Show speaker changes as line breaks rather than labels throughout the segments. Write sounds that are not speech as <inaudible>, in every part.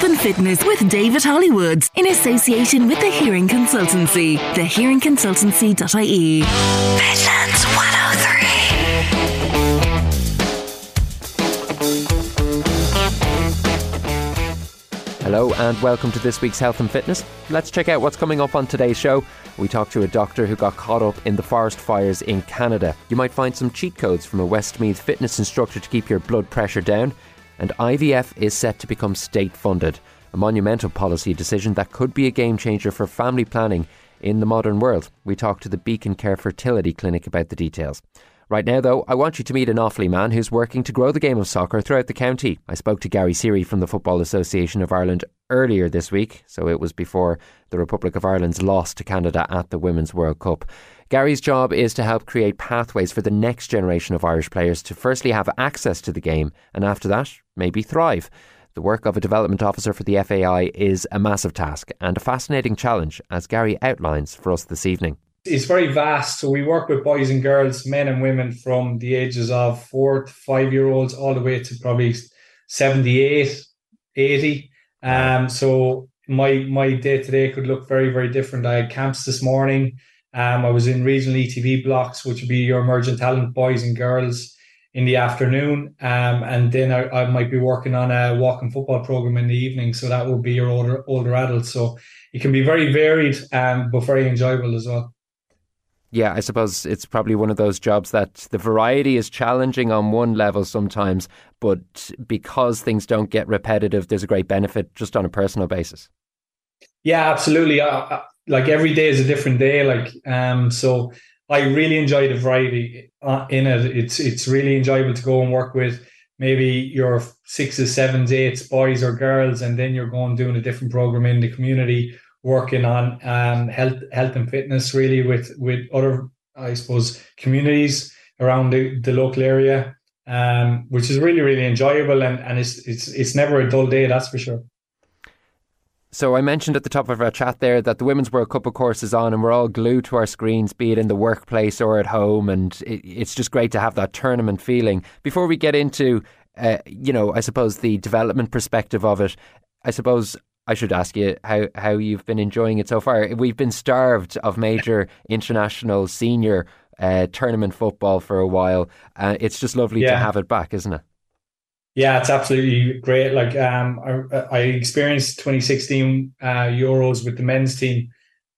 Health and Fitness with David Hollywood in association with the Hearing Consultancy, thehearingconsultancy.ie. Midlands 103.
Hello and welcome to this week's Health and Fitness. Let's check out what's coming up on today's show. We talk to a doctor who got caught up in the forest fires in Canada. You might find some cheat codes from a Westmeath fitness instructor to keep your blood pressure down and IVF is set to become state funded, a monumental policy decision that could be a game changer for family planning in the modern world. We talked to the Beacon Care Fertility Clinic about the details. Right now, though, I want you to meet an Offaly man who's working to grow the game of soccer throughout the county. I spoke to Gary Seary from the Football Association of Ireland earlier this week, so it was before the Republic of Ireland's loss to Canada at the Women's World Cup. Gary's job is to help create pathways for the next generation of Irish players to firstly have access to the game and after that, maybe thrive. The work of a development officer for the FAI is a massive task and a fascinating challenge, as Gary outlines for us this evening.
It's very vast. So we work with boys and girls, men and women from the ages of four to five year olds all the way to probably 78, 80. Um, so my my day to day could look very, very different. I had camps this morning. Um, I was in regional ETV blocks, which would be your emerging talent boys and girls in the afternoon. Um, and then I, I, might be working on a walking football program in the evening. So that would be your older older adults. So it can be very varied, um, but very enjoyable as well.
Yeah, I suppose it's probably one of those jobs that the variety is challenging on one level sometimes, but because things don't get repetitive, there's a great benefit just on a personal basis.
Yeah, absolutely. I, like every day is a different day. Like um, so I really enjoy the variety uh, in it. It's it's really enjoyable to go and work with maybe your sixes, sevens, eights, boys or girls, and then you're going doing a different program in the community, working on um, health health and fitness really with with other I suppose communities around the, the local area. Um, which is really, really enjoyable and, and it's it's it's never a dull day, that's for sure.
So I mentioned at the top of our chat there that the Women's World Cup, of course, is on, and we're all glued to our screens, be it in the workplace or at home, and it, it's just great to have that tournament feeling. Before we get into, uh, you know, I suppose the development perspective of it, I suppose I should ask you how, how you've been enjoying it so far. We've been starved of major <laughs> international senior uh, tournament football for a while. Uh, it's just lovely yeah. to have it back, isn't it?
Yeah, it's absolutely great. Like um, I, I experienced 2016 uh, Euros with the men's team,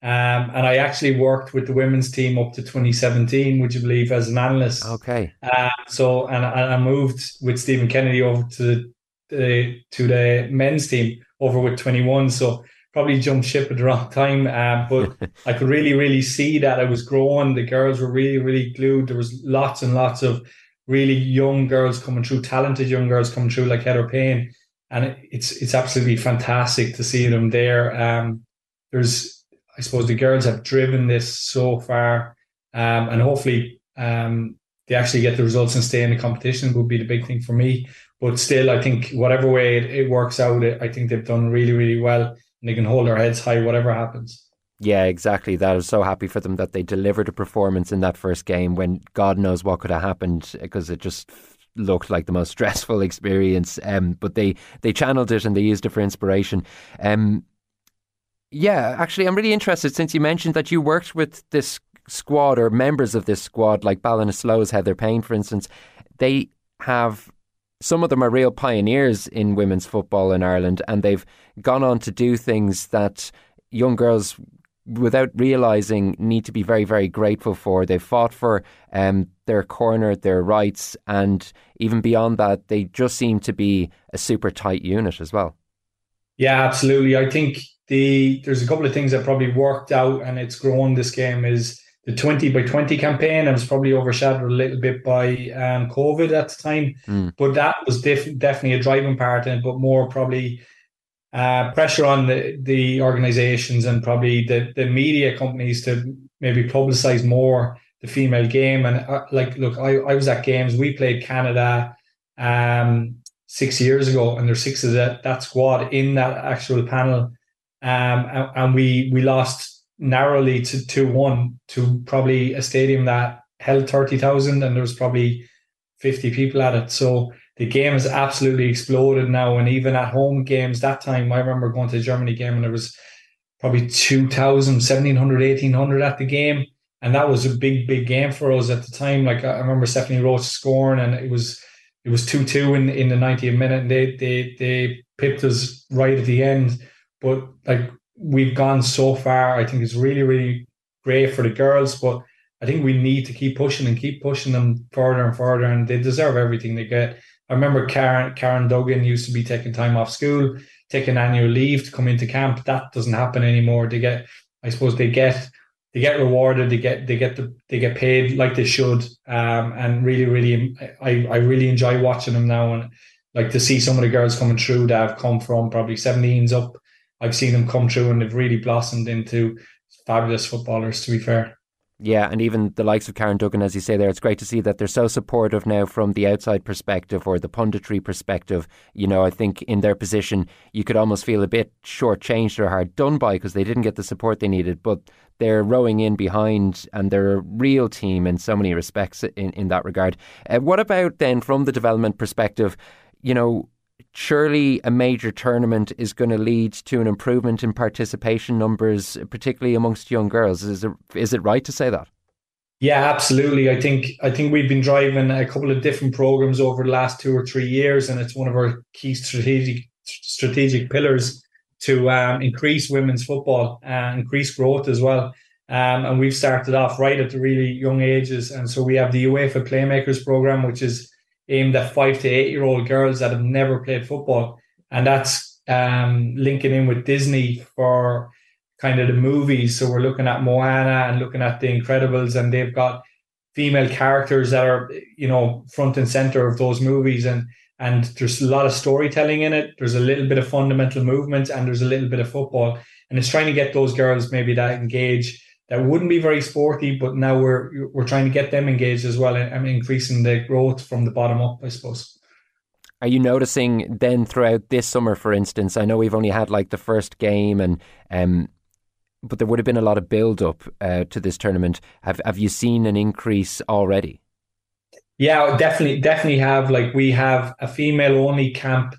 um, and I actually worked with the women's team up to 2017. Would you believe as an analyst?
Okay.
Uh, so and, and I moved with Stephen Kennedy over to the to the men's team over with 21. So probably jumped ship at the wrong time. Um, but <laughs> I could really, really see that I was growing. The girls were really, really glued. There was lots and lots of really young girls coming through, talented young girls coming through like Heather Payne. And it's it's absolutely fantastic to see them there. Um, there's, I suppose, the girls have driven this so far, um, and hopefully um, they actually get the results and stay in the competition would be the big thing for me. But still, I think whatever way it, it works out, I think they've done really, really well, and they can hold their heads high whatever happens.
Yeah, exactly. That was so happy for them that they delivered a performance in that first game when God knows what could have happened because it just looked like the most <laughs> stressful experience. Um, but they they channeled it and they used it for inspiration. Um, yeah, actually, I'm really interested since you mentioned that you worked with this squad or members of this squad, like Ballinasloe's Heather Payne, for instance. They have some of them are real pioneers in women's football in Ireland, and they've gone on to do things that young girls without realizing, need to be very, very grateful for. They've fought for um, their corner, their rights, and even beyond that, they just seem to be a super tight unit as well.
Yeah, absolutely. I think the there's a couple of things that probably worked out and it's grown this game is the 20 by 20 campaign. It was probably overshadowed a little bit by um, COVID at the time, mm. but that was def- definitely a driving part but more probably uh, pressure on the, the organizations and probably the, the media companies to maybe publicize more the female game. And uh, like, look, I, I was at games. We played Canada um, six years ago, and there's six of that, that squad in that actual panel. Um, and, and we we lost narrowly to two one to probably a stadium that held thirty thousand, and there was probably fifty people at it. So the game has absolutely exploded now. And even at home games, that time I remember going to the Germany game and there was probably 2,000, 1,700, 1,800 at the game. And that was a big, big game for us at the time. Like I remember Stephanie Roche scoring and it was it was 2-2 in, in the 90th minute and they they they pipped us right at the end. But like we've gone so far. I think it's really, really great for the girls, but I think we need to keep pushing and keep pushing them further and further, and they deserve everything they get. I remember Karen Karen Duggan used to be taking time off school, taking annual leave to come into camp. That doesn't happen anymore. They get, I suppose, they get they get rewarded. They get they get the they get paid like they should. Um, and really, really, I I really enjoy watching them now, and like to see some of the girls coming through that have come from probably 17s up. I've seen them come through and they've really blossomed into fabulous footballers. To be fair.
Yeah, and even the likes of Karen Duggan, as you say there, it's great to see that they're so supportive now from the outside perspective or the punditry perspective. You know, I think in their position, you could almost feel a bit shortchanged or hard done by because they didn't get the support they needed. But they're rowing in behind and they're a real team in so many respects in, in that regard. Uh, what about then from the development perspective? You know, surely a major tournament is going to lead to an improvement in participation numbers, particularly amongst young girls. Is it, is it right to say that?
Yeah, absolutely. I think I think we've been driving a couple of different programs over the last two or three years, and it's one of our key strategic strategic pillars to um, increase women's football and increase growth as well. Um, and we've started off right at the really young ages, and so we have the UEFA Playmakers program, which is aimed at five to eight year old girls that have never played football. And that's um, linking in with Disney for kind of the movies. So we're looking at Moana and looking at The Incredibles, and they've got female characters that are, you know, front and center of those movies. And and there's a lot of storytelling in it. There's a little bit of fundamental movement, and there's a little bit of football. And it's trying to get those girls maybe that engage that wouldn't be very sporty, but now we're we're trying to get them engaged as well and increasing the growth from the bottom up, I suppose.
Are you noticing then throughout this summer, for instance? I know we've only had like the first game, and um, but there would have been a lot of build up uh, to this tournament. Have Have you seen an increase already?
Yeah, definitely, definitely have. Like we have a female only camp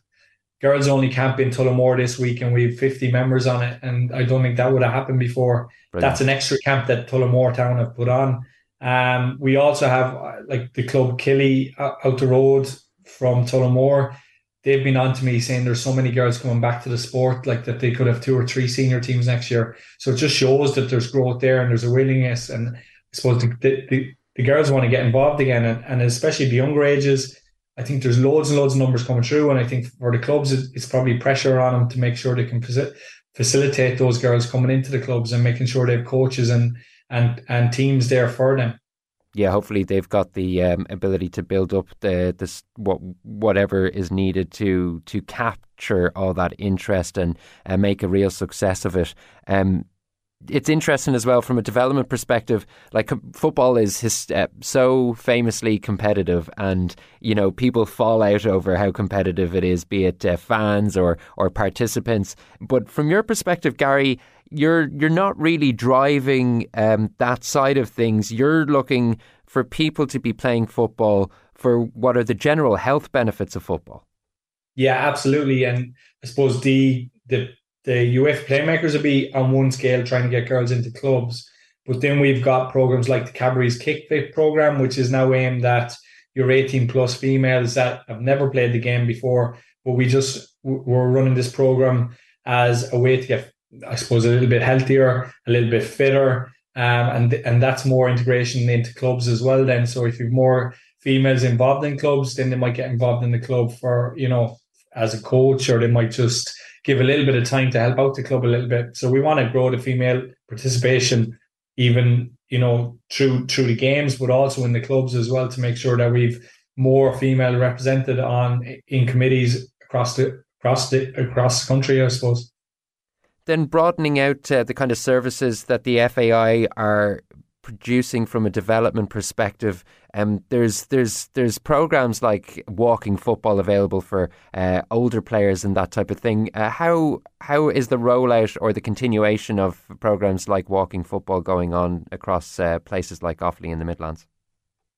girls only camp in Tullamore this week, and we have 50 members on it. And I don't think that would have happened before. Brilliant. That's an extra camp that Tullamore Town have put on. Um, we also have uh, like the club Killeigh uh, out the road from Tullamore. They've been on to me saying there's so many girls coming back to the sport, like that they could have two or three senior teams next year. So it just shows that there's growth there and there's a willingness. And I suppose the, the, the girls want to get involved again, and, and especially the younger ages I think there's loads and loads of numbers coming through, and I think for the clubs, it's probably pressure on them to make sure they can facilitate those girls coming into the clubs and making sure they have coaches and and and teams there for them.
Yeah, hopefully they've got the um, ability to build up the this what whatever is needed to to capture all that interest and uh, make a real success of it. Um, it's interesting as well from a development perspective. Like football is his, uh, so famously competitive, and you know people fall out over how competitive it is, be it uh, fans or or participants. But from your perspective, Gary, you're you're not really driving um, that side of things. You're looking for people to be playing football for what are the general health benefits of football.
Yeah, absolutely, and I suppose the the the UEFA playmakers will be on one scale trying to get girls into clubs. But then we've got programs like the Cadbury's Kick Fit program, which is now aimed at your 18 plus females that have never played the game before. But we just we're running this program as a way to get, I suppose, a little bit healthier, a little bit fitter, um, and and that's more integration into clubs as well. Then, so if you've more females involved in clubs, then they might get involved in the club for you know as a coach, or they might just give a little bit of time to help out the club a little bit. So we want to grow the female participation, even you know through through the games, but also in the clubs as well to make sure that we've more female represented on in committees across the across the across the country. I suppose.
Then broadening out uh, the kind of services that the FAI are producing from a development perspective. Um, there's there's there's programs like walking football available for uh, older players and that type of thing. Uh, how how is the rollout or the continuation of programs like walking football going on across uh, places like Offaly in the Midlands?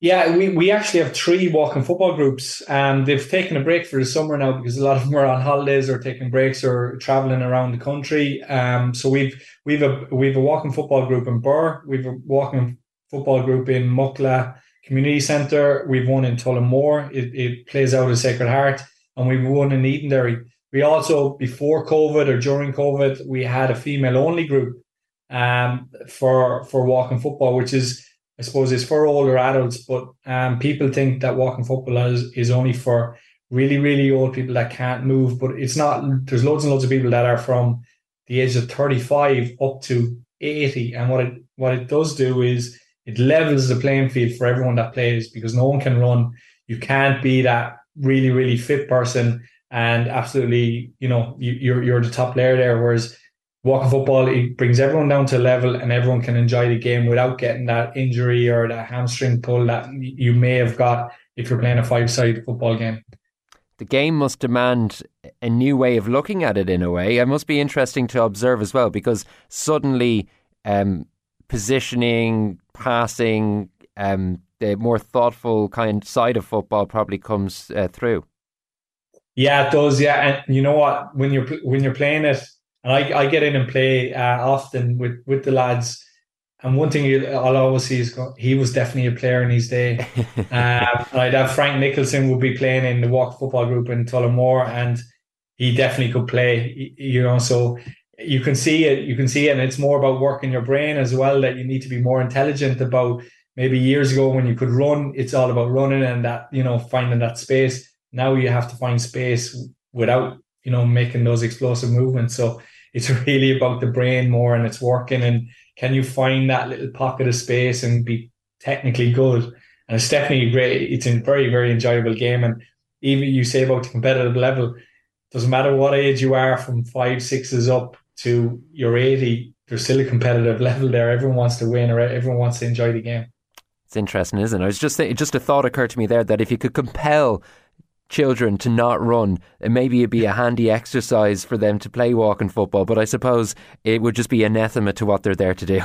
Yeah, we, we actually have three walking football groups. Um, they've taken a break for the summer now because a lot of them are on holidays or taking breaks or traveling around the country. Um, so we've we've a we've a walking football group in Birr. We've a walking football group in Mucklagh Community Centre. We've one in Tullamore. It, it plays out of Sacred Heart, and we've one in Edenderry. We also before COVID or during COVID, we had a female only group um, for for walking football, which is I suppose is for older adults, but um, people think that walking football is, is only for really, really old people that can't move. But it's not. There's loads and loads of people that are from the age of 35 up to 80. And what it what it does do is it levels the playing field for everyone that plays because no one can run. You can't be that really, really fit person and absolutely, you know, you, you're you're the top player there. Whereas walking football it brings everyone down to level and everyone can enjoy the game without getting that injury or that hamstring pull that you may have got if you're playing a five-side football game
the game must demand a new way of looking at it in a way. It must be interesting to observe as well because suddenly um, positioning, passing, um, the more thoughtful kind side of football probably comes uh, through.
Yeah, it does. Yeah, and you know what? When you're when you're playing it, and I, I get in and play uh, often with, with the lads. And one thing I'll always see is he was definitely a player in his day. <laughs> um, and I'd have Frank Nicholson would be playing in the walk football group in Tullamore, and he definitely could play. You know, so you can see it. You can see it, and it's more about working your brain as well. That you need to be more intelligent about. Maybe years ago when you could run, it's all about running and that you know finding that space. Now you have to find space without you know making those explosive movements. So it's <laughs> really about the brain more and it's working. And can you find that little pocket of space and be technically good? And it's definitely great it's a very very enjoyable game. And even you say about the competitive level doesn't matter what age you are from five sixes up to your 80 there's still a competitive <laughs> level there. Everyone wants to win or everyone wants to enjoy the game.
It's interesting, isn't it? I was just just a thought occurred to me there that if you could compel children to not run. And maybe it'd be a handy exercise for them to play walking football, but I suppose it would just be anathema to what they're there to do.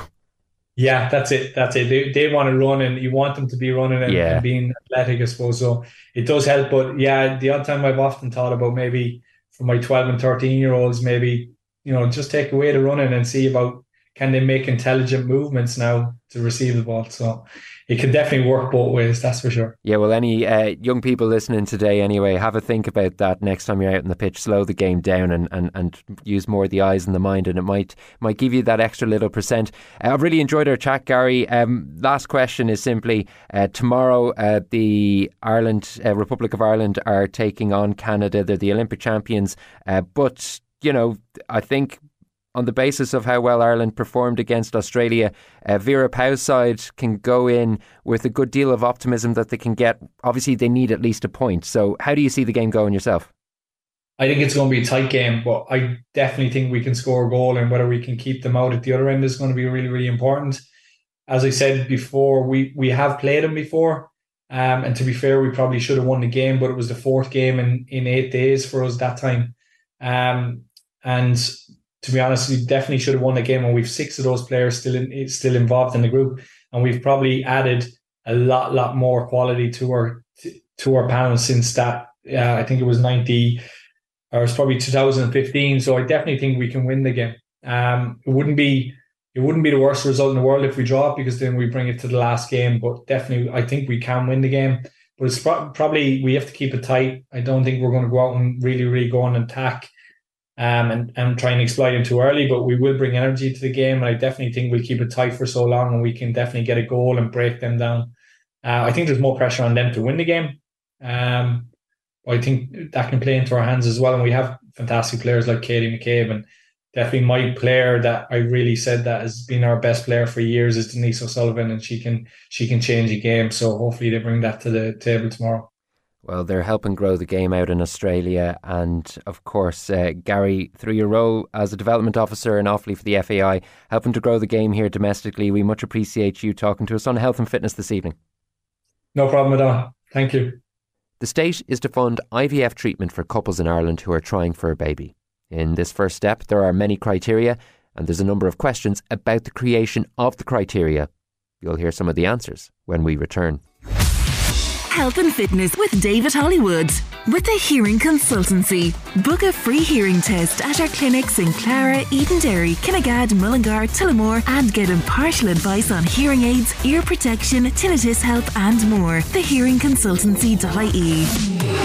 Yeah, that's it. That's it. They, they want to run and you want them to be running and, yeah. and being athletic, I suppose. So it does help. But yeah, the odd time I've often thought about maybe for my 12 and 13 year olds, maybe, you know, just take away the running and see about can they make intelligent movements now to receive the ball. So it can definitely work both ways, that's for sure.
Yeah, well, any uh, young people listening today, anyway, have a think about that next time you're out in the pitch. Slow the game down and, and, and use more of the eyes and the mind, and it might might give you that extra little percent. Uh, I've really enjoyed our chat, Gary. Um, last question is simply uh, tomorrow, uh, the Ireland uh, Republic of Ireland are taking on Canada. They're the Olympic champions, uh, but you know, I think on the basis of how well Ireland performed against Australia, uh, Vera Pauw's side can go in with a good deal of optimism that they can get. Obviously, they need at least a point. So, how do you see the game going yourself?
I think it's going to be a tight game, but I definitely think we can score a goal, and whether we can keep them out at the other end is going to be really, really important. As I said before, we we have played them before, um, and to be fair, we probably should have won the game, but it was the fourth game in in eight days for us that time. Um, and to be honest, we definitely should have won the game. And we've six of those players still in, still involved in the group, and we've probably added a lot, lot more quality to our to our panel since that. Uh, I think it was ninety, or it's probably 2015. So I definitely think we can win the game. Um, it wouldn't be it wouldn't be the worst result in the world if we draw it because then we bring it to the last game. But definitely, I think we can win the game. But it's pro- probably we have to keep it tight. I don't think we're going to go out and really, really go on and attack um, and, and try and exploit him too early. But we will bring energy to the game, and I definitely think we'll keep it tight for so long, and we can definitely get a goal and break them down. Uh, I think there's more pressure on them to win the game. Um, I think that can play into our hands as well, and we have fantastic players like Katie McCabe, and definitely my player that I really said that has been our best player for years is Denise O'Sullivan, and she can she can change a game. So hopefully they bring that to the table tomorrow.
Well, they're helping grow the game out in Australia. And of course, uh, Gary, through your role as a development officer in Offaly for the FAI, helping to grow the game here domestically, we much appreciate you talking to us on health and fitness this evening.
No problem at all. Thank you.
The state is to fund IVF treatment for couples in Ireland who are trying for a baby. In this first step, there are many criteria, and there's a number of questions about the creation of the criteria. You'll hear some of the answers when we return.
Health and Fitness with David Hollywood. With the Hearing Consultancy. Book a free hearing test at our clinics in Clara, Edenderry, Kinnegad, Mullingar, Tullamore, and get impartial advice on hearing aids, ear protection, tinnitus help, and more. Thehearingconsultancy.ie.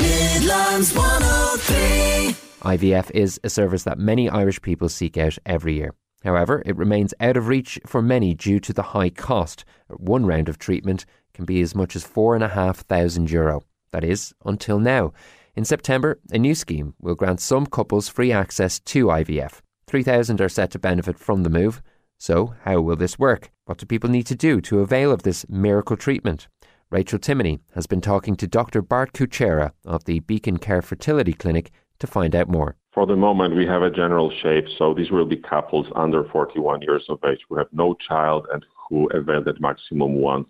Midlands
103. IVF is a service that many Irish people seek out every year. However, it remains out of reach for many due to the high cost. One round of treatment can be as much as €4,500 euro. That is, until now. In September, a new scheme will grant some couples free access to IVF. 3,000 are set to benefit from the move. So, how will this work? What do people need to do to avail of this miracle treatment? Rachel Timoney has been talking to Dr. Bart Kuchera of the Beacon Care Fertility Clinic to find out more.
For the moment, we have a general shape, so these will be couples under 41 years of age who have no child and who availed at maximum once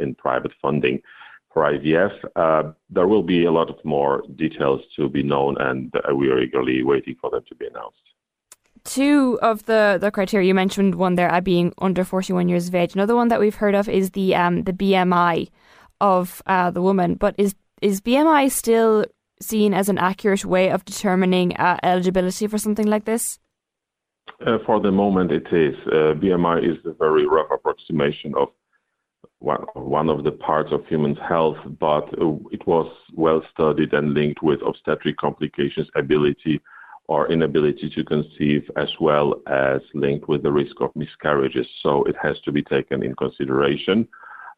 in private funding for IVF. Uh, there will be a lot of more details to be known, and uh, we are eagerly waiting for them to be announced.
Two of the, the criteria you mentioned, one there being under 41 years of age. Another one that we've heard of is the um, the BMI of uh, the woman. But is is BMI still seen as an accurate way of determining uh, eligibility for something like this?
Uh, for the moment, it is. Uh, BMI is a very rough approximation of one, of the parts of human health, but uh, it was well studied and linked with obstetric complications, ability or inability to conceive, as well as linked with the risk of miscarriages. So it has to be taken in consideration.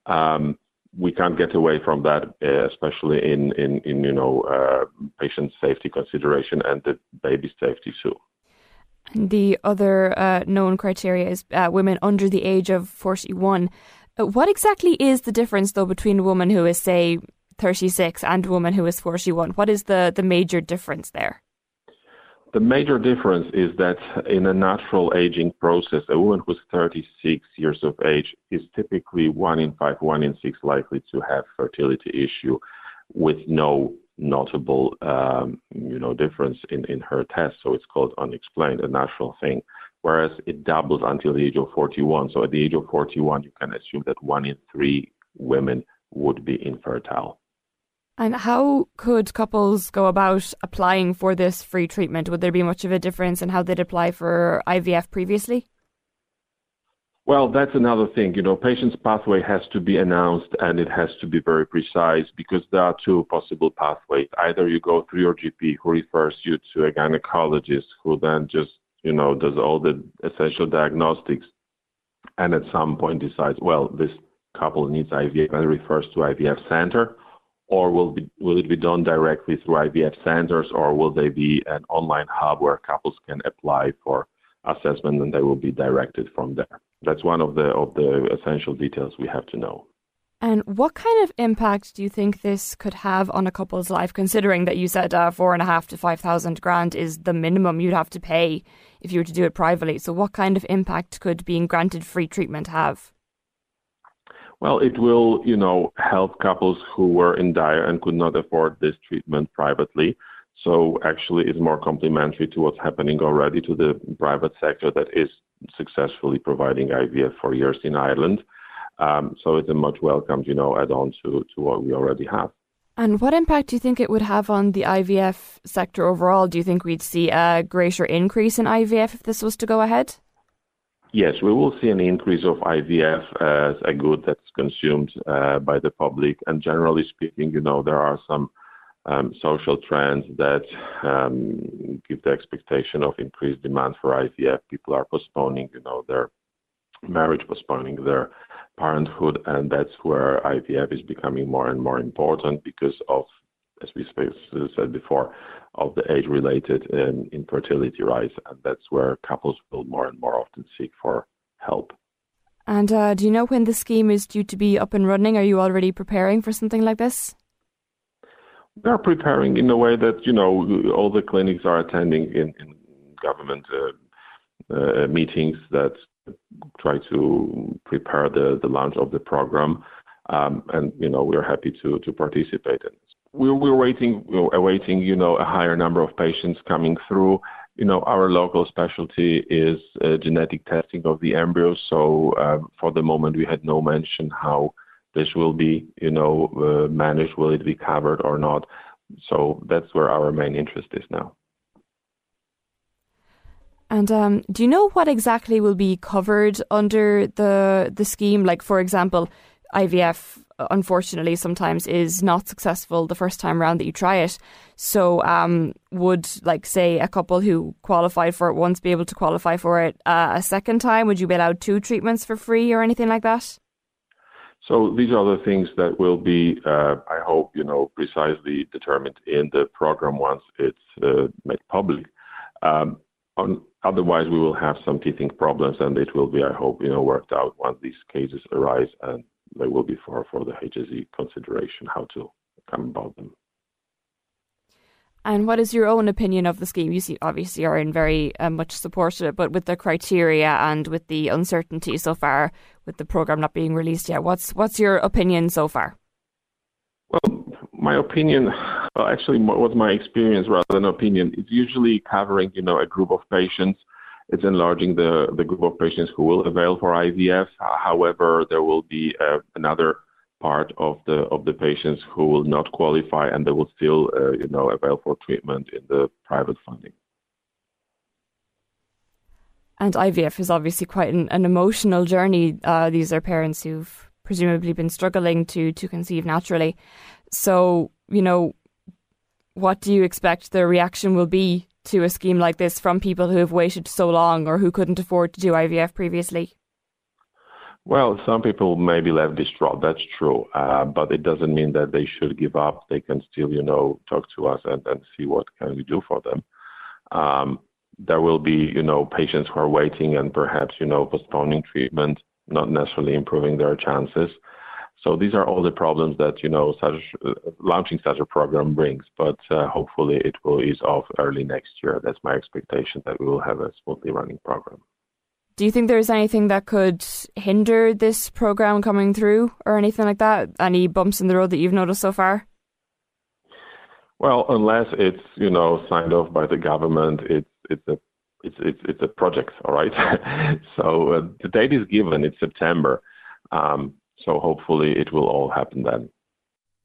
Um, we can't get away from that, uh, especially in, in, in you know uh, patient safety consideration and the baby safety too.
The other uh, known criteria is uh, women under the age of 41. Uh, what exactly is the difference, though, between a woman who is, say, 36 and a woman who is 41? What is the, the major difference there?
The major difference is that in a natural aging process, a woman who's 36 years of age is typically one in five, one in six likely to have fertility issue with no notable, um, you know, difference in, in her test. So it's called unexplained, a natural thing. Whereas it doubles until the age of 41. So at the age of 41, you can assume that one in three women would be infertile.
And how could couples go about applying for this free treatment? Would there be much of a difference in how they'd apply for IVF previously?
Well, that's another thing. You know, patient's pathway has to be announced and it has to be very precise because there are two possible pathways. Either you go through your GP who refers you to a gynecologist who then just, you know, does all the essential diagnostics and at some point decides, well, this couple needs IVF and refers to IVF center or will, be, will it be done directly through IVF centers, or will they be an online hub where couples can apply for assessment and they will be directed from there? That's one of the of the essential details we have to know.
And what kind of impact do you think this could have on a couple's life, considering that you said uh, four and a half to five thousand grand is the minimum you'd have to pay if you were to do it privately? So, what kind of impact could being granted free treatment have?
Well, it will, you know, help couples who were in dire and could not afford this treatment privately. So actually, it's more complementary to what's happening already to the private sector that is successfully providing IVF for years in Ireland. Um, so it's a much welcomed, you know, add-on to, to what we already have.
And what impact do you think it would have on the IVF sector overall? Do you think we'd see a greater increase in IVF if this was to go ahead?
Yes, we will see an increase of IVF as a good that's consumed uh, by the public. And generally speaking, you know, there are some um, social trends that um, give the expectation of increased demand for IVF. People are postponing, you know, their marriage, postponing their parenthood, and that's where IVF is becoming more and more important because of, as we said before, of the age-related um, infertility rise, and that's where couples will more and more often seek for help.
And uh, do you know when the scheme is due to be up and running? Are you already preparing for something like this?
We are preparing in a way that you know all the clinics are attending in, in government uh, uh, meetings that try to prepare the, launch of the program, um, and you know we are happy to participate in we're, we're waiting, we're awaiting, you know, a higher number of patients coming through. You know, our local specialty is uh, genetic testing of the embryos. So uh, for the moment, we had no mention how this will be, you know, uh, managed? Will it be covered or not? So that's where our main interest is now.
And um, do you know what exactly will be covered under the the scheme? Like, for example, IVF unfortunately sometimes is not successful the first time around that you try it. So, um, would like say a couple who qualified for it once be able to qualify for it uh, a second time? Would you be allowed two treatments for free or anything like that?
So these are the things that will be, uh, I hope, you know, precisely determined in the program once it's uh, made public. Um, on, otherwise, we will have some teething problems, and it will be, I hope, you know, worked out once these cases arise, and they will be for for the HSE consideration how to come about them.
And what is your own opinion of the scheme? You see, obviously are in very uh, much support of it, but with the criteria and with the uncertainty so far, with the program not being released yet, what's what's your opinion so far?
Well, my opinion, well, actually, what's my experience rather than opinion? It's usually covering, you know, a group of patients. It's enlarging the the group of patients who will avail for IVF. However, there will be uh, another part of the of the patients who will not qualify and they will still uh, you know avail for treatment in the private funding.
And IVF is obviously quite an, an emotional journey. Uh, these are parents who've presumably been struggling to to conceive naturally. So you know, what do you expect the reaction will be to a scheme like this from people who have waited so long or who couldn't afford to do IVF previously?
Well, some people may be left distraught. That's true, uh, but it doesn't mean that they should give up. They can still, you know, talk to us and, and see what can we do for them. Um, there will be, you know, patients who are waiting and perhaps, you know, postponing treatment, not necessarily improving their chances. So these are all the problems that you know such uh, launching such a program brings. But uh, hopefully, it will ease off early next year. That's my expectation that we will have a smoothly running program.
Do you think there's anything that could hinder this program coming through or anything like that? Any bumps in the road that you've noticed so far?
Well, unless it's you know signed off by the government, it's it's a it's it's, it's a project, all right. <laughs> so uh, the date is given; it's September. Um, so hopefully, it will all happen then.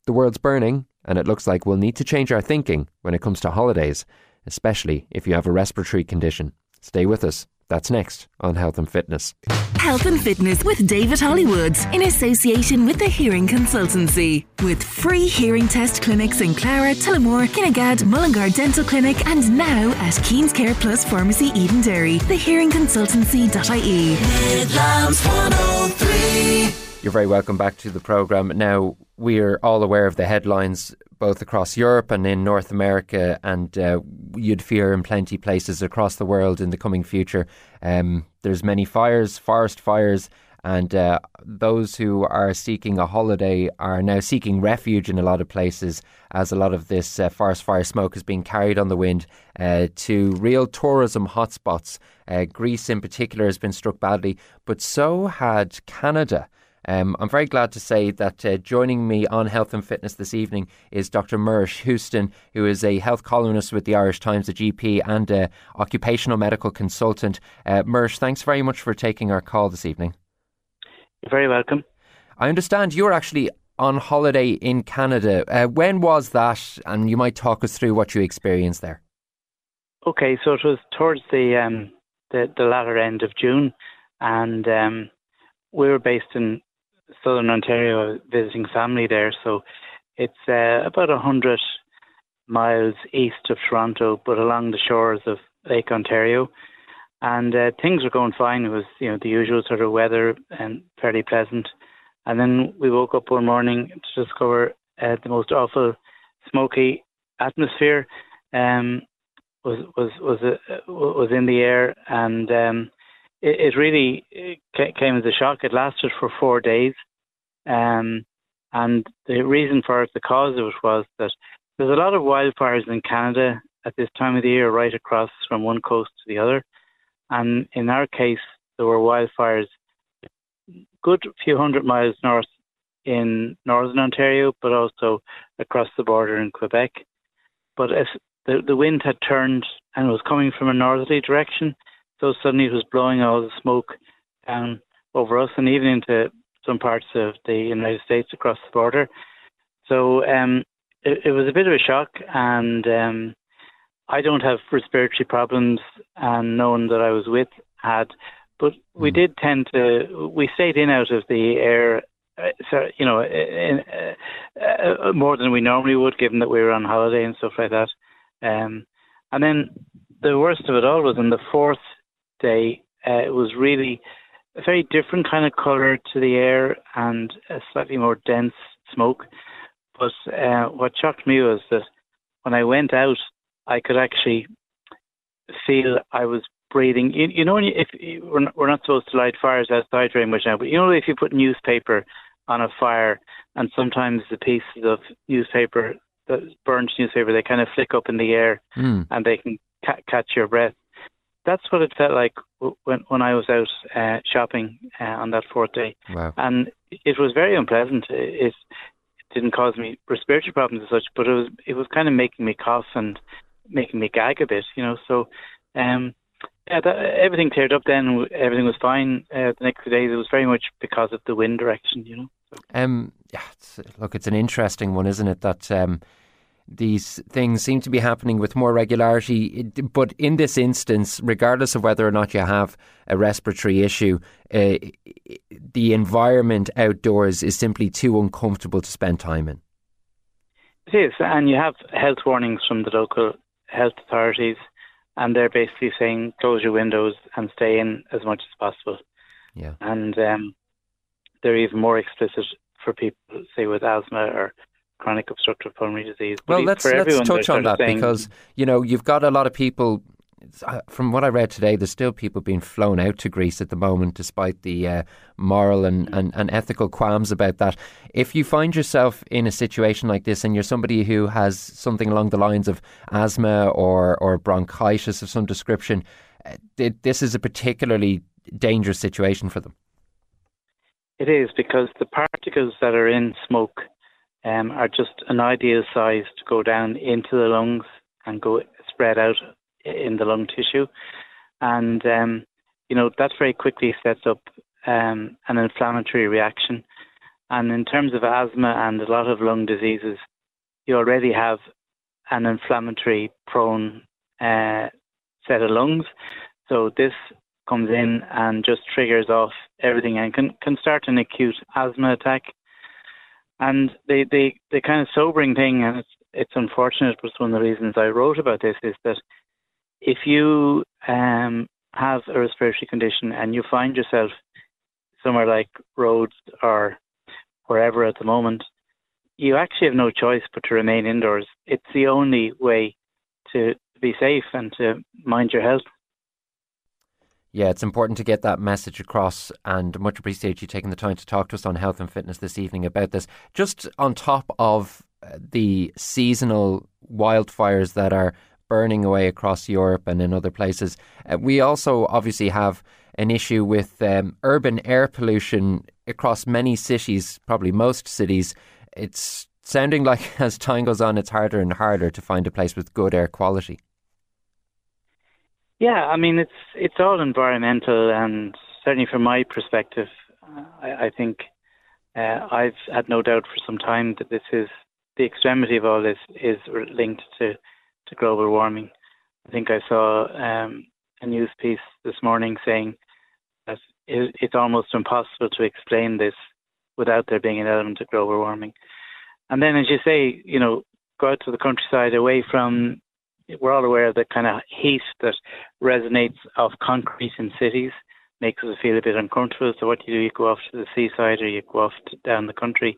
The world's burning, and it looks like we'll need to change our thinking when it comes to holidays, especially if you have a respiratory condition. Stay with us. That's next on Health and Fitness.
Health and Fitness with David Hollywood in association with the Hearing Consultancy. With free hearing test clinics in Clara, Tullamore, Kinnegad, Mullingar Dental Clinic, and now at Keen's Care Plus Pharmacy Eden Edenderry. Thehearingconsultancy.ie. Midlands
103. You're very welcome back to the programme. Now, we're all aware of the headlines both across Europe and in North America, and uh, you'd fear in plenty places across the world in the coming future. Um, there's many fires, forest fires, and uh, those who are seeking a holiday are now seeking refuge in a lot of places as a lot of this uh, forest fire smoke is being carried on the wind uh, to real tourism hotspots. Uh, Greece, in particular, has been struck badly, but so had Canada. Um, I'm very glad to say that uh, joining me on Health and Fitness this evening is Dr. Muiris Houston, who is a health columnist with the Irish Times, a GP, and a occupational medical consultant. Uh, Muiris, thanks very much for taking our call this evening.
You're very welcome.
I understand you're actually on holiday in Canada. Uh, when was that? And you might talk us through what you experienced there.
Okay, so it was towards the um, the, the latter end of June, and um, we were based in southern Ontario visiting family there. So it's uh, about a hundred miles east of Toronto, but along the shores of Lake Ontario. And uh, things were going fine. It was, you know, the usual sort of weather and fairly pleasant. And then we woke up one morning to discover uh, the most awful, smoky atmosphere um, was was was uh, was in the air, and um, it, it really came as a shock. It lasted for four days. Um, and the reason for it, the cause of it was that there's a lot of wildfires in Canada at this time of the year, right across from one coast to the other. And in our case, there were wildfires good few hundred miles north in northern Ontario, but also across the border in Quebec. But as the, the wind had turned and was coming from a northerly direction, so suddenly it was blowing all the smoke down over us and even into some parts of the United States across the border. So um, it, it, was a bit of a shock, and um, I don't have respiratory problems, and no one that I was with had. But we mm. did tend to we stayed in out of the air, uh, so you know, in, uh, uh, more than we normally would, given that we were on holiday and stuff like that. Um, and then the worst of it all was on the fourth day. Uh, it was really a very different kind of color to the air and a slightly more dense smoke. But uh, what shocked me was that when I went out, I could actually feel I was breathing. You, you know, if we're not, we're not supposed to light fires outside very much now, but you know, if you put newspaper on a fire, and sometimes the pieces of newspaper, the burnt newspaper, they kind of flick up in the air, mm. and they can ca- catch your breath that's what it felt like when when I was out uh, shopping uh, on that fourth day,
wow.
and it was very unpleasant. It, it, didn't cause me respiratory problems as such, but it was it was kind of making me cough and making me gag a bit, you know. So, um, yeah, that, everything cleared up then. Everything was fine. Uh, the next days, it was very much because of the wind direction, you know. So.
Um, yeah, it's, look, it's an interesting one, isn't it? That um, these things seem to be happening with more regularity. But in this instance, regardless of whether or not you have a respiratory issue, uh, the environment outdoors is simply too uncomfortable to spend time in.
It is, and you have health warnings from the local health authorities, and they're basically saying close your windows and stay in as much as possible.
Yeah,
and um, they're even more explicit for people, say with asthma or chronic obstructive pulmonary disease.
But well, let's, let's touch on that because, you know, you've got a lot of people uh, from what I read today, there's still people being flown out to Greece at the moment, despite the uh, moral and, and, and, ethical qualms about that. If you find yourself in a situation like this and you're somebody who has something along the lines of asthma or, or bronchitis of some description, uh, this is a particularly dangerous situation for them.
It is because the particles that are in smoke um, are just an ideal size to go down into the lungs and go spread out in the lung tissue. And, um, you know, that very quickly sets up um, an inflammatory reaction. And in terms of asthma and a lot of lung diseases, you already have an inflammatory prone uh, set of lungs. So this comes in and just triggers off everything and can, can start an acute asthma attack and the, the, the kind of sobering thing, and it's, it's unfortunate, it's one of the reasons I wrote about this, is that if you um, have a respiratory condition and you find yourself somewhere like Rhodes or wherever at the moment, you actually have no choice but to remain indoors. It's the only way to be safe and to mind your health.
Yeah, it's important to get that message across and much appreciate you taking the time to talk to us on health and fitness this evening about this. Just on top of uh, the seasonal wildfires that are burning away across Europe and in other places, uh, we also obviously have an issue with um, urban air pollution across many cities, probably most cities. It's sounding like <laughs> as time goes on, it's harder and harder to find a place with good air quality.
Yeah, I mean it's it's all environmental, and certainly from my perspective, uh, I, I think uh, I've had no doubt for some time that this is the extremity of all this is linked to to global warming. I think I saw um, a news piece this morning saying that it, it's almost impossible to explain this without there being an element of global warming. And then, as you say, you know, go out to the countryside away from we're all aware of the kind of heat that resonates off concrete in cities, makes us feel a bit uncomfortable. So what you do, you go off to the seaside or you go off to, down the country.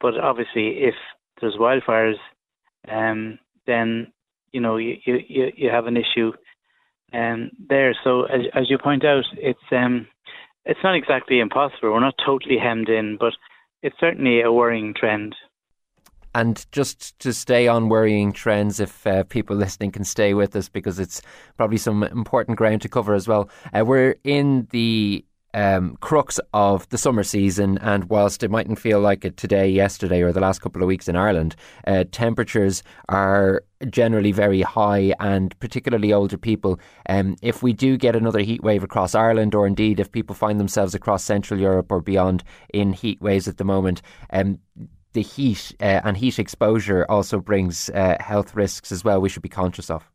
But obviously, if there's wildfires, um, then you know you, you you have an issue um, there. So as as you point out, it's um it's not exactly impossible. We're not totally hemmed in, but it's certainly a worrying trend.
And just to stay on worrying trends, if uh, people <laughs> listening can stay with us, because it's probably some important ground to cover as well. Uh, we're in the um, crux of the summer season. And whilst it mightn't feel like it today, yesterday, or the last couple of weeks in Ireland, uh, temperatures are generally very high, and particularly older people. Um, if we do get another heat wave across Ireland, or indeed if people find themselves across Central Europe or beyond in heat waves at the moment, um, the heat uh, and heat exposure also brings uh, health risks as well. We should be conscious of.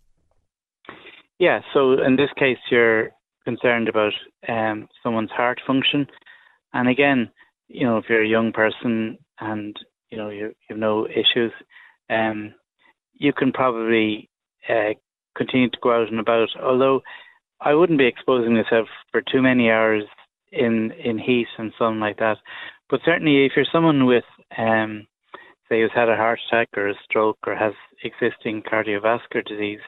Yeah. So in this case, you're concerned about um, someone's heart function, and again, you know, if you're a young person and you know you, you have no issues, um, you can probably uh, continue to go out and about. Although I wouldn't be exposing myself for too many hours in in heat and sun like that. But certainly, if you're someone with, um, say, who's had a heart attack or a stroke or has existing cardiovascular disease,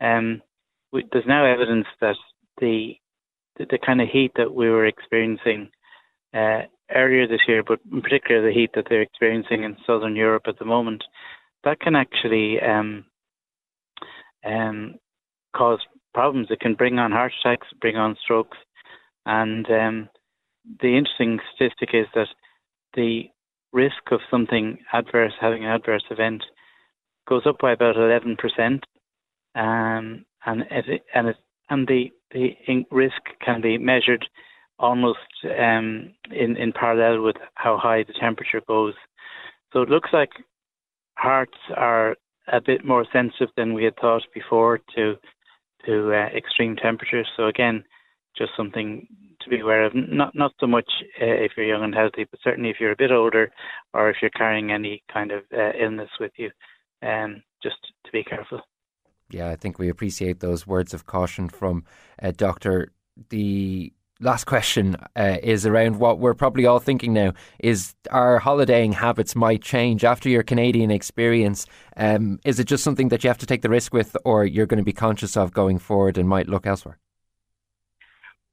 um, we, there's now evidence that the, the, the kind of heat that we were experiencing uh, earlier this year, but in particular the heat that they're experiencing in southern Europe at the moment, that can actually um, um, cause problems. It can bring on heart attacks, bring on strokes, and um, the interesting statistic is that the risk of something adverse, having an adverse event, goes up by about 11%, um, and it, and it, and the the risk can be measured almost um, in in parallel with how high the temperature goes. So it looks like hearts are a bit more sensitive than we had thought before to to uh, extreme temperatures. So again, just something to be aware of. Not not so much uh, if you're young and healthy, but certainly if you're a bit older or if you're carrying any kind of uh, illness with you, um, just to be careful.
Yeah, I think we appreciate those words of caution from uh, Doctor. The last question uh, is around what we're probably all thinking now is our holidaying habits might change after your Canadian experience. Um, is it just something that you have to take the risk with, or you're going to be conscious of going forward and might look elsewhere?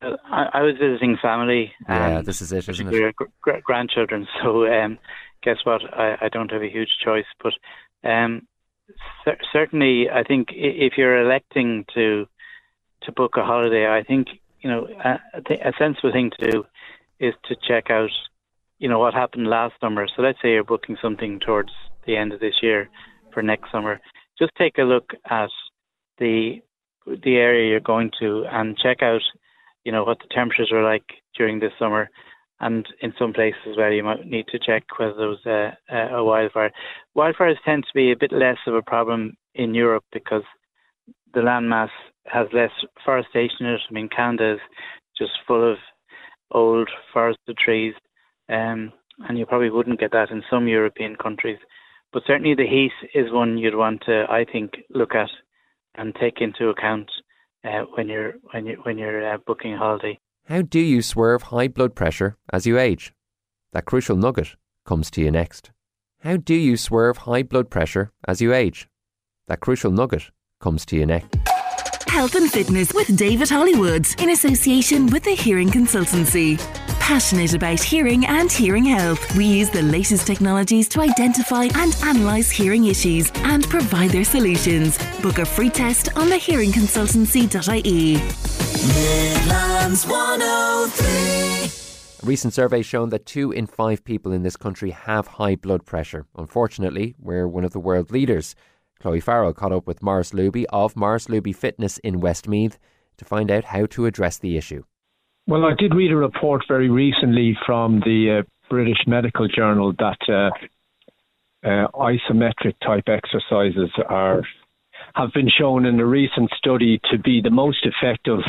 I, I was visiting family.
Yeah, this is it, isn't it?
Gr- grandchildren. <laughs> So, um, guess what? I, I don't have a huge choice, but um, cer- certainly, I think if you're electing to to book a holiday, I think you know a, a sensible thing to do is to check out, you know, what happened last summer. So, let's say you're booking something towards the end of this year for next summer. Just take a look at the the area you're going to and check out you know, what the temperatures were like during this summer. And in some places well, you might need to check whether there was a, a wildfire. Wildfires tend to be a bit less of a problem in Europe because the landmass has less forestation in it. I mean, Canada is just full of old forested trees, um, and you probably wouldn't get that in some European countries. But certainly the heat is one you'd want to, I think, look at and take into account uh, when you're when you when you're uh, booking a holiday.
How do you swerve high blood pressure as you age? That crucial nugget comes to you next. How do you swerve high blood pressure as you age? That crucial nugget comes to you next.
Health and Fitness with David Hollywood in association with the Hearing Consultancy. Passionate about hearing and hearing health, we use the latest technologies to identify and analyse hearing issues and provide their solutions. Book a free test on thehearingconsultancy.ie. Midlands
103. A recent survey shown that two in five people in this country have high blood pressure. Unfortunately, we're one of the world leaders. Chloe Farrell caught up with Maurice Luby of Maurice Luby Fitness in Westmeath to find out how to address the issue.
Well, I did read a report very recently from the uh, British Medical Journal that uh, uh, isometric type exercises are have been shown in a recent study to be the most effective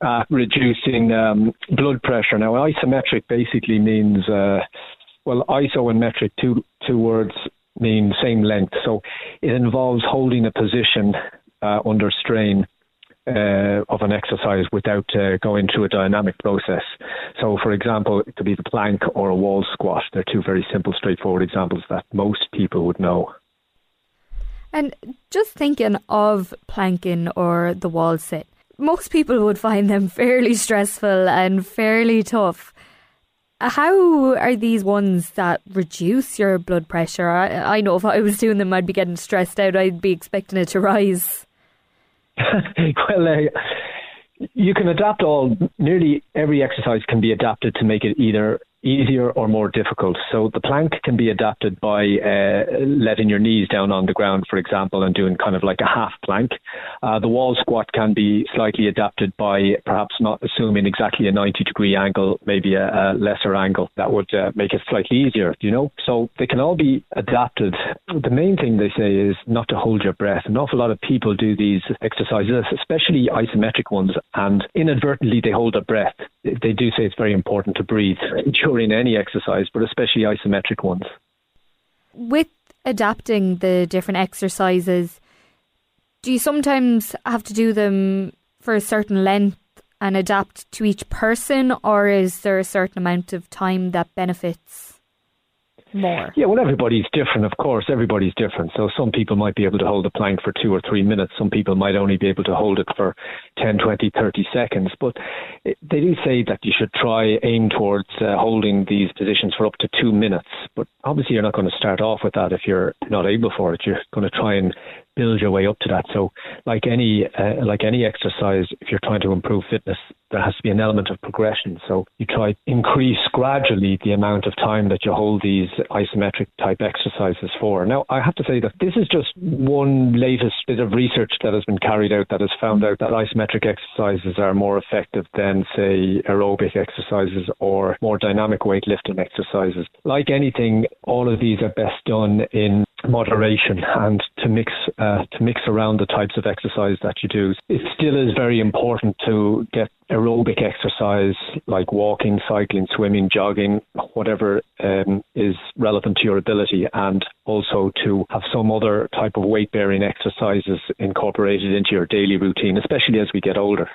at reducing um, blood pressure. Now, isometric basically means uh, well, iso and metric two two words mean same length. So it involves holding a position uh, under strain uh, of an exercise without uh, going through a dynamic process. So, for example, it could be the plank or a wall squat. They're two very simple, straightforward examples that most people would know.
And just thinking of planking or the wall sit, most people would find them <laughs> fairly stressful and fairly tough. How are these ones that reduce your blood pressure? I, I know if I was doing them, I'd be getting stressed out. I'd be expecting it to rise. <laughs>
well, uh,
you can adapt all. Nearly every exercise can be adapted to make it either easier or more difficult. So the plank can be adapted by uh, letting your knees down on the ground, for example, and doing kind of like a half plank. Uh, the wall squat can be slightly adapted by perhaps not assuming exactly a 90 degree angle, maybe a, a lesser angle that would uh, make it slightly easier, you know? So they can all be adapted. The main thing they say is not to hold your breath. An awful lot of people do these exercises, especially isometric ones, and inadvertently they hold their breath. They do say it's very important to breathe in any exercise, but especially isometric ones.
With adapting the different exercises, do you sometimes have to do them for a certain length and adapt to each person, or is there a certain amount of time that benefits more?
Yeah, well, everybody's different, of course. Everybody's different. So some people might be able to hold a plank for two or three minutes. Some people might only be able to hold it for 10, 20, 30 seconds. But they do say that you should try, aim towards uh, holding these positions for up to two minutes. But obviously, you're not going to start off with that if you're not able for it. You're going to try and build your way up to that. So, like any uh, like any exercise, if you're trying to improve fitness, there has to be an element of progression. So you try to increase gradually the amount of time that you hold these isometric type exercises for. Now, I have to say that this is just one latest bit of research that has been carried out that has found out that isometric exercises are more effective than, say, aerobic exercises or more dynamic weightlifting exercises. Like anything, all of these are best done in moderation and to mix uh, to mix around the types of exercise that you do. It still is very important to get aerobic exercise like walking, cycling, swimming, jogging, whatever um, is relevant to your ability, and also to have some other type of weight bearing exercises incorporated into your daily routine, especially as we get older.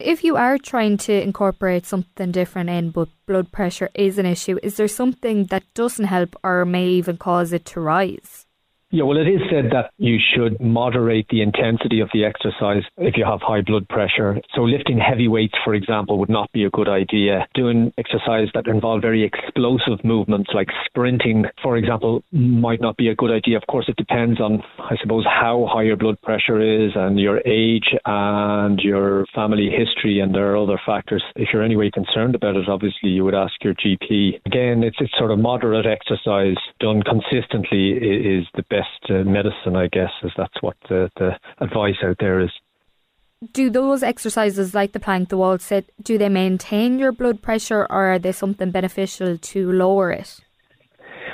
If you are trying to incorporate something different in, but blood pressure is an issue, is there something that doesn't help or may even cause it to rise?
Yeah, well, it is said that you should moderate the intensity of the exercise if you have high blood pressure. So, lifting heavy weights, for example, would not be a good idea. Doing exercise that involve very explosive movements, like sprinting, for example, might not be a good idea. Of course, it depends on, I suppose, how high your blood pressure is and your age and your family history, and there are other factors. If you're anyway concerned about it, obviously, you would ask your GP. Again, it's, it's sort of moderate exercise done consistently is the best best uh, medicine, I guess, is that's what the, the advice out there is.
Do those exercises like the plank, the wall sit, do they maintain your blood pressure or are they something beneficial to lower it?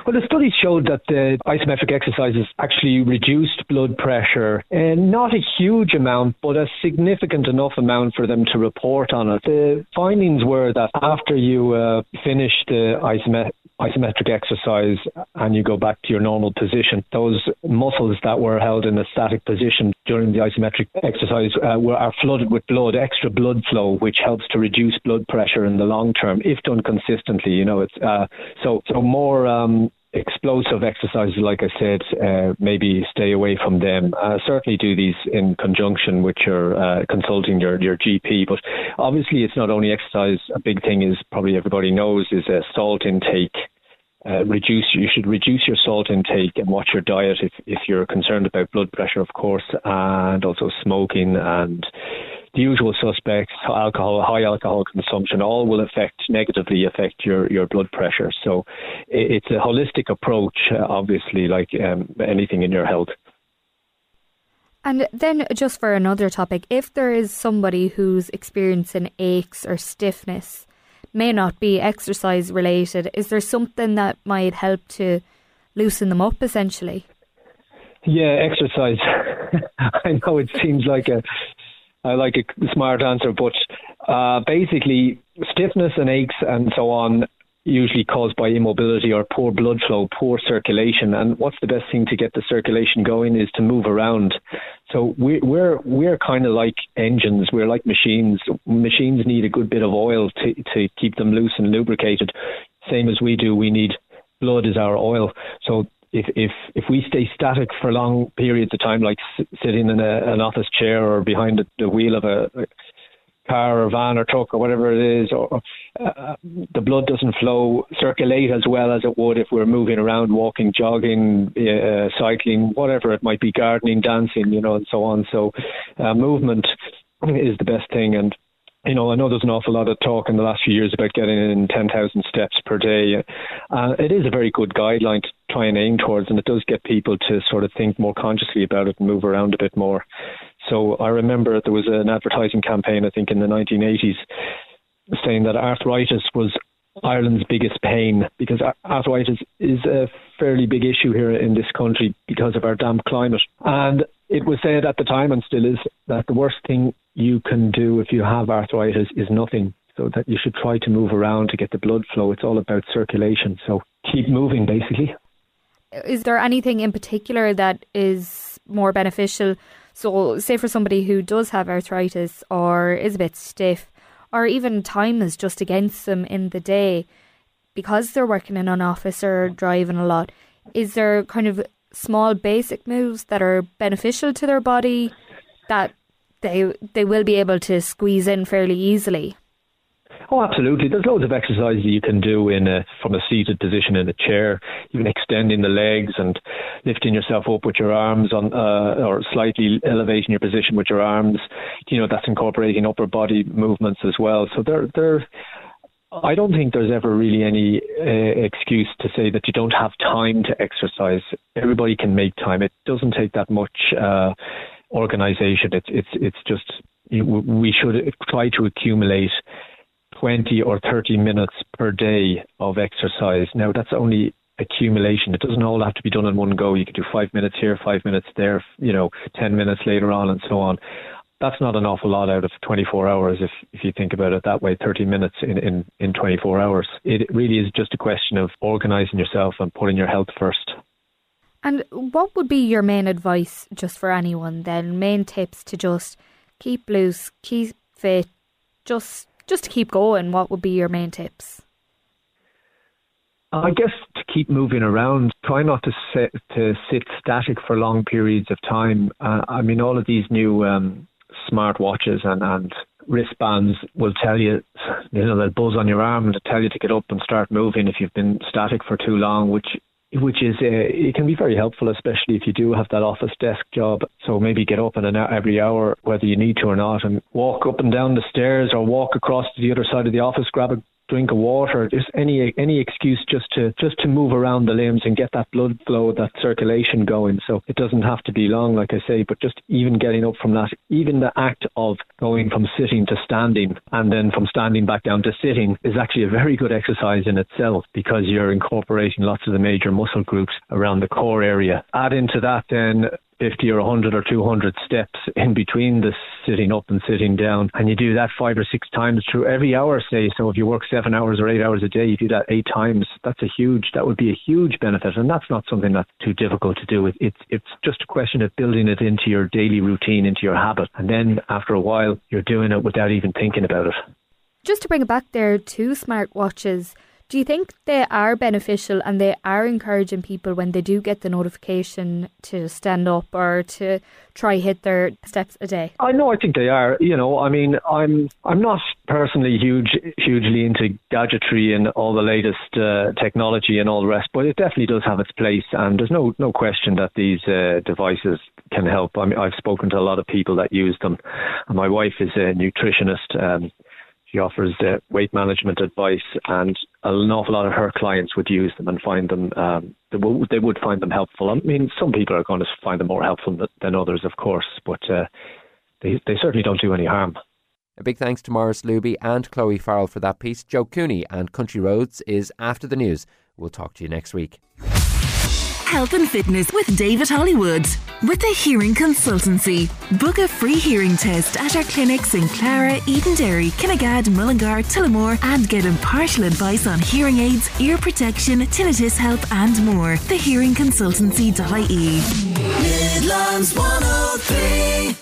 Well, the studies showed that the isometric exercises actually reduced blood pressure, and not a huge amount, but a significant enough amount for them to report on it. The findings were that after you uh, finish the isometric isometric exercise and you go back to your normal position, those muscles that were held in a static position during the isometric exercise uh, were, are flooded with blood, extra blood flow, which helps to reduce blood pressure in the long term if done consistently. You know, it's uh, so so more um, explosive exercises, like I said, uh, maybe stay away from them. Uh, certainly do these in conjunction with your uh, consulting your, your GP. But obviously, it's not only exercise. A big thing is probably everybody knows is a salt intake. Uh, reduce. You should reduce your salt intake and watch your diet if if you're concerned about blood pressure, of course, and also smoking and the usual suspects, alcohol, high alcohol consumption, all will affect negatively affect your, your blood pressure. So it's a holistic approach, obviously, like um, anything in your health.
And then, just for another topic, if there is somebody who's experiencing aches or stiffness, may not be exercise related, is there something that might help to loosen them up essentially?
Yeah, exercise. <laughs> I know it seems like a I like a smart answer, but uh, basically, stiffness and aches and so on usually caused by immobility or poor blood flow, poor circulation. And what's the best thing to get the circulation going is to move around. So we, we're we're kind of like engines. We're like machines. Machines need a good bit of oil to to keep them loose and lubricated. Same as we do. We need blood as our oil. So if if if we stay static for long periods of time, like sitting in a, an office chair or behind the, the wheel of a, a car or van or truck or whatever it is, or uh, the blood doesn't flow, circulate as well as it would if we're moving around, walking, jogging, uh, cycling, whatever it might be, gardening, dancing, you know, and so on. So, uh, movement is the best thing. And you know, I know there's an awful lot of talk in the last few years about getting in 10,000 steps per day. Uh, it is a very good guideline to try and aim towards, and it does get people to sort of think more consciously about it and move around a bit more. So I remember there was an advertising campaign, I think in the 1980s, saying that arthritis was Ireland's biggest pain because arthritis is a fairly big issue here in this country because of our damp climate. And it was said at the time and still is that the worst thing you can do if you have arthritis is nothing. So that you should try to move around to get the blood flow. It's all about circulation. So keep moving, basically.
Is there anything in particular that is more beneficial? So, say for somebody who does have arthritis or is a bit stiff, or even time is just against them in the day because they're working in an office or driving a lot, is there kind of small basic moves that are beneficial to their body that they they will be able to squeeze in fairly easily.
Oh, absolutely. There's loads of exercises you can do in a, from a seated position in a chair, even extending the legs and lifting yourself up with your arms on, uh, or slightly elevating your position with your arms. You know, that's incorporating upper body movements as well. So there, there. I don't think there's ever really any uh, excuse to say that you don't have time to exercise. Everybody can make time. It doesn't take that much. Uh, organization. It's it's it's just we should try to accumulate 20 or 30 minutes per day of exercise. Now that's only accumulation. It doesn't all have to be done in one go. You can do five minutes here, five minutes there, you know, 10 minutes later on, and so on. That's not an awful lot out of 24 hours if, if you think about it that way, 30 minutes in, in, in 24 hours. It really is just a question of organizing yourself and putting your health first.
And what would be your main advice just for anyone then? Main tips to just keep loose, keep fit, just just to keep going. What would be your main tips?
I guess to keep moving around, try not to sit to sit static for long periods of time. Uh, I mean, all of these new um, smart watches and, and wristbands will tell you, you know, they'll buzz on your arm to tell you to get up and start moving if you've been static for too long, which which is uh, it can be very helpful, especially if you do have that office desk job. So maybe get up in an every hour, whether you need to or not, and walk up and down the stairs or walk across to the other side of the office, grab a drink of water, just any any excuse just to just to move around the limbs and get that blood flow, that circulation going. So it doesn't have to be long, like I say, but just even getting up from that, even the act of going from sitting to standing and then from standing back down to sitting is actually a very good exercise in itself because you're incorporating lots of the major muscle groups around the core area. Add into that then 50 or 100 or 200 steps in between the sitting up and sitting down. And you do that five or six times through every hour, say. So if you work seven hours or eight hours a day, you do that eight times. That's a huge, that would be a huge benefit. And that's not something that's too difficult to do. It's, it's just a question of building it into your daily routine, into your habit. And then after a while, you're doing it without even thinking about it.
Just to bring it back there to smartwatches, do you think they are beneficial and they are encouraging people when they do get the notification to stand up or to try hit their steps a day?
I know I think they are. You know, I mean, I'm I'm not personally huge hugely into gadgetry and all the latest uh, technology and all the rest, but it definitely does have its place and there's no no question that these uh, devices can help. I mean, I've spoken to a lot of people that use them. And my wife is a nutritionist. Um, she offers uh, weight management advice, and an awful lot of her clients would use them and find them. Um, they, w- they would find them helpful. I mean, some people are going to find them more helpful than others, of course, but uh, they they certainly don't do any harm.
A big thanks to Maurice Luby and Chloe Farrell for that piece. Joe Cooney and Country Roads is after the news. We'll talk to you next week.
Health and Fitness with David Hollywood. With the Hearing Consultancy. Book a free hearing test at our clinics in Clara, Edenderry, Kinnegad, Mullingar, Tullamore, and get impartial advice on hearing aids, ear protection, tinnitus help, and more. Thehearingconsultancy.ie. Midlands 103.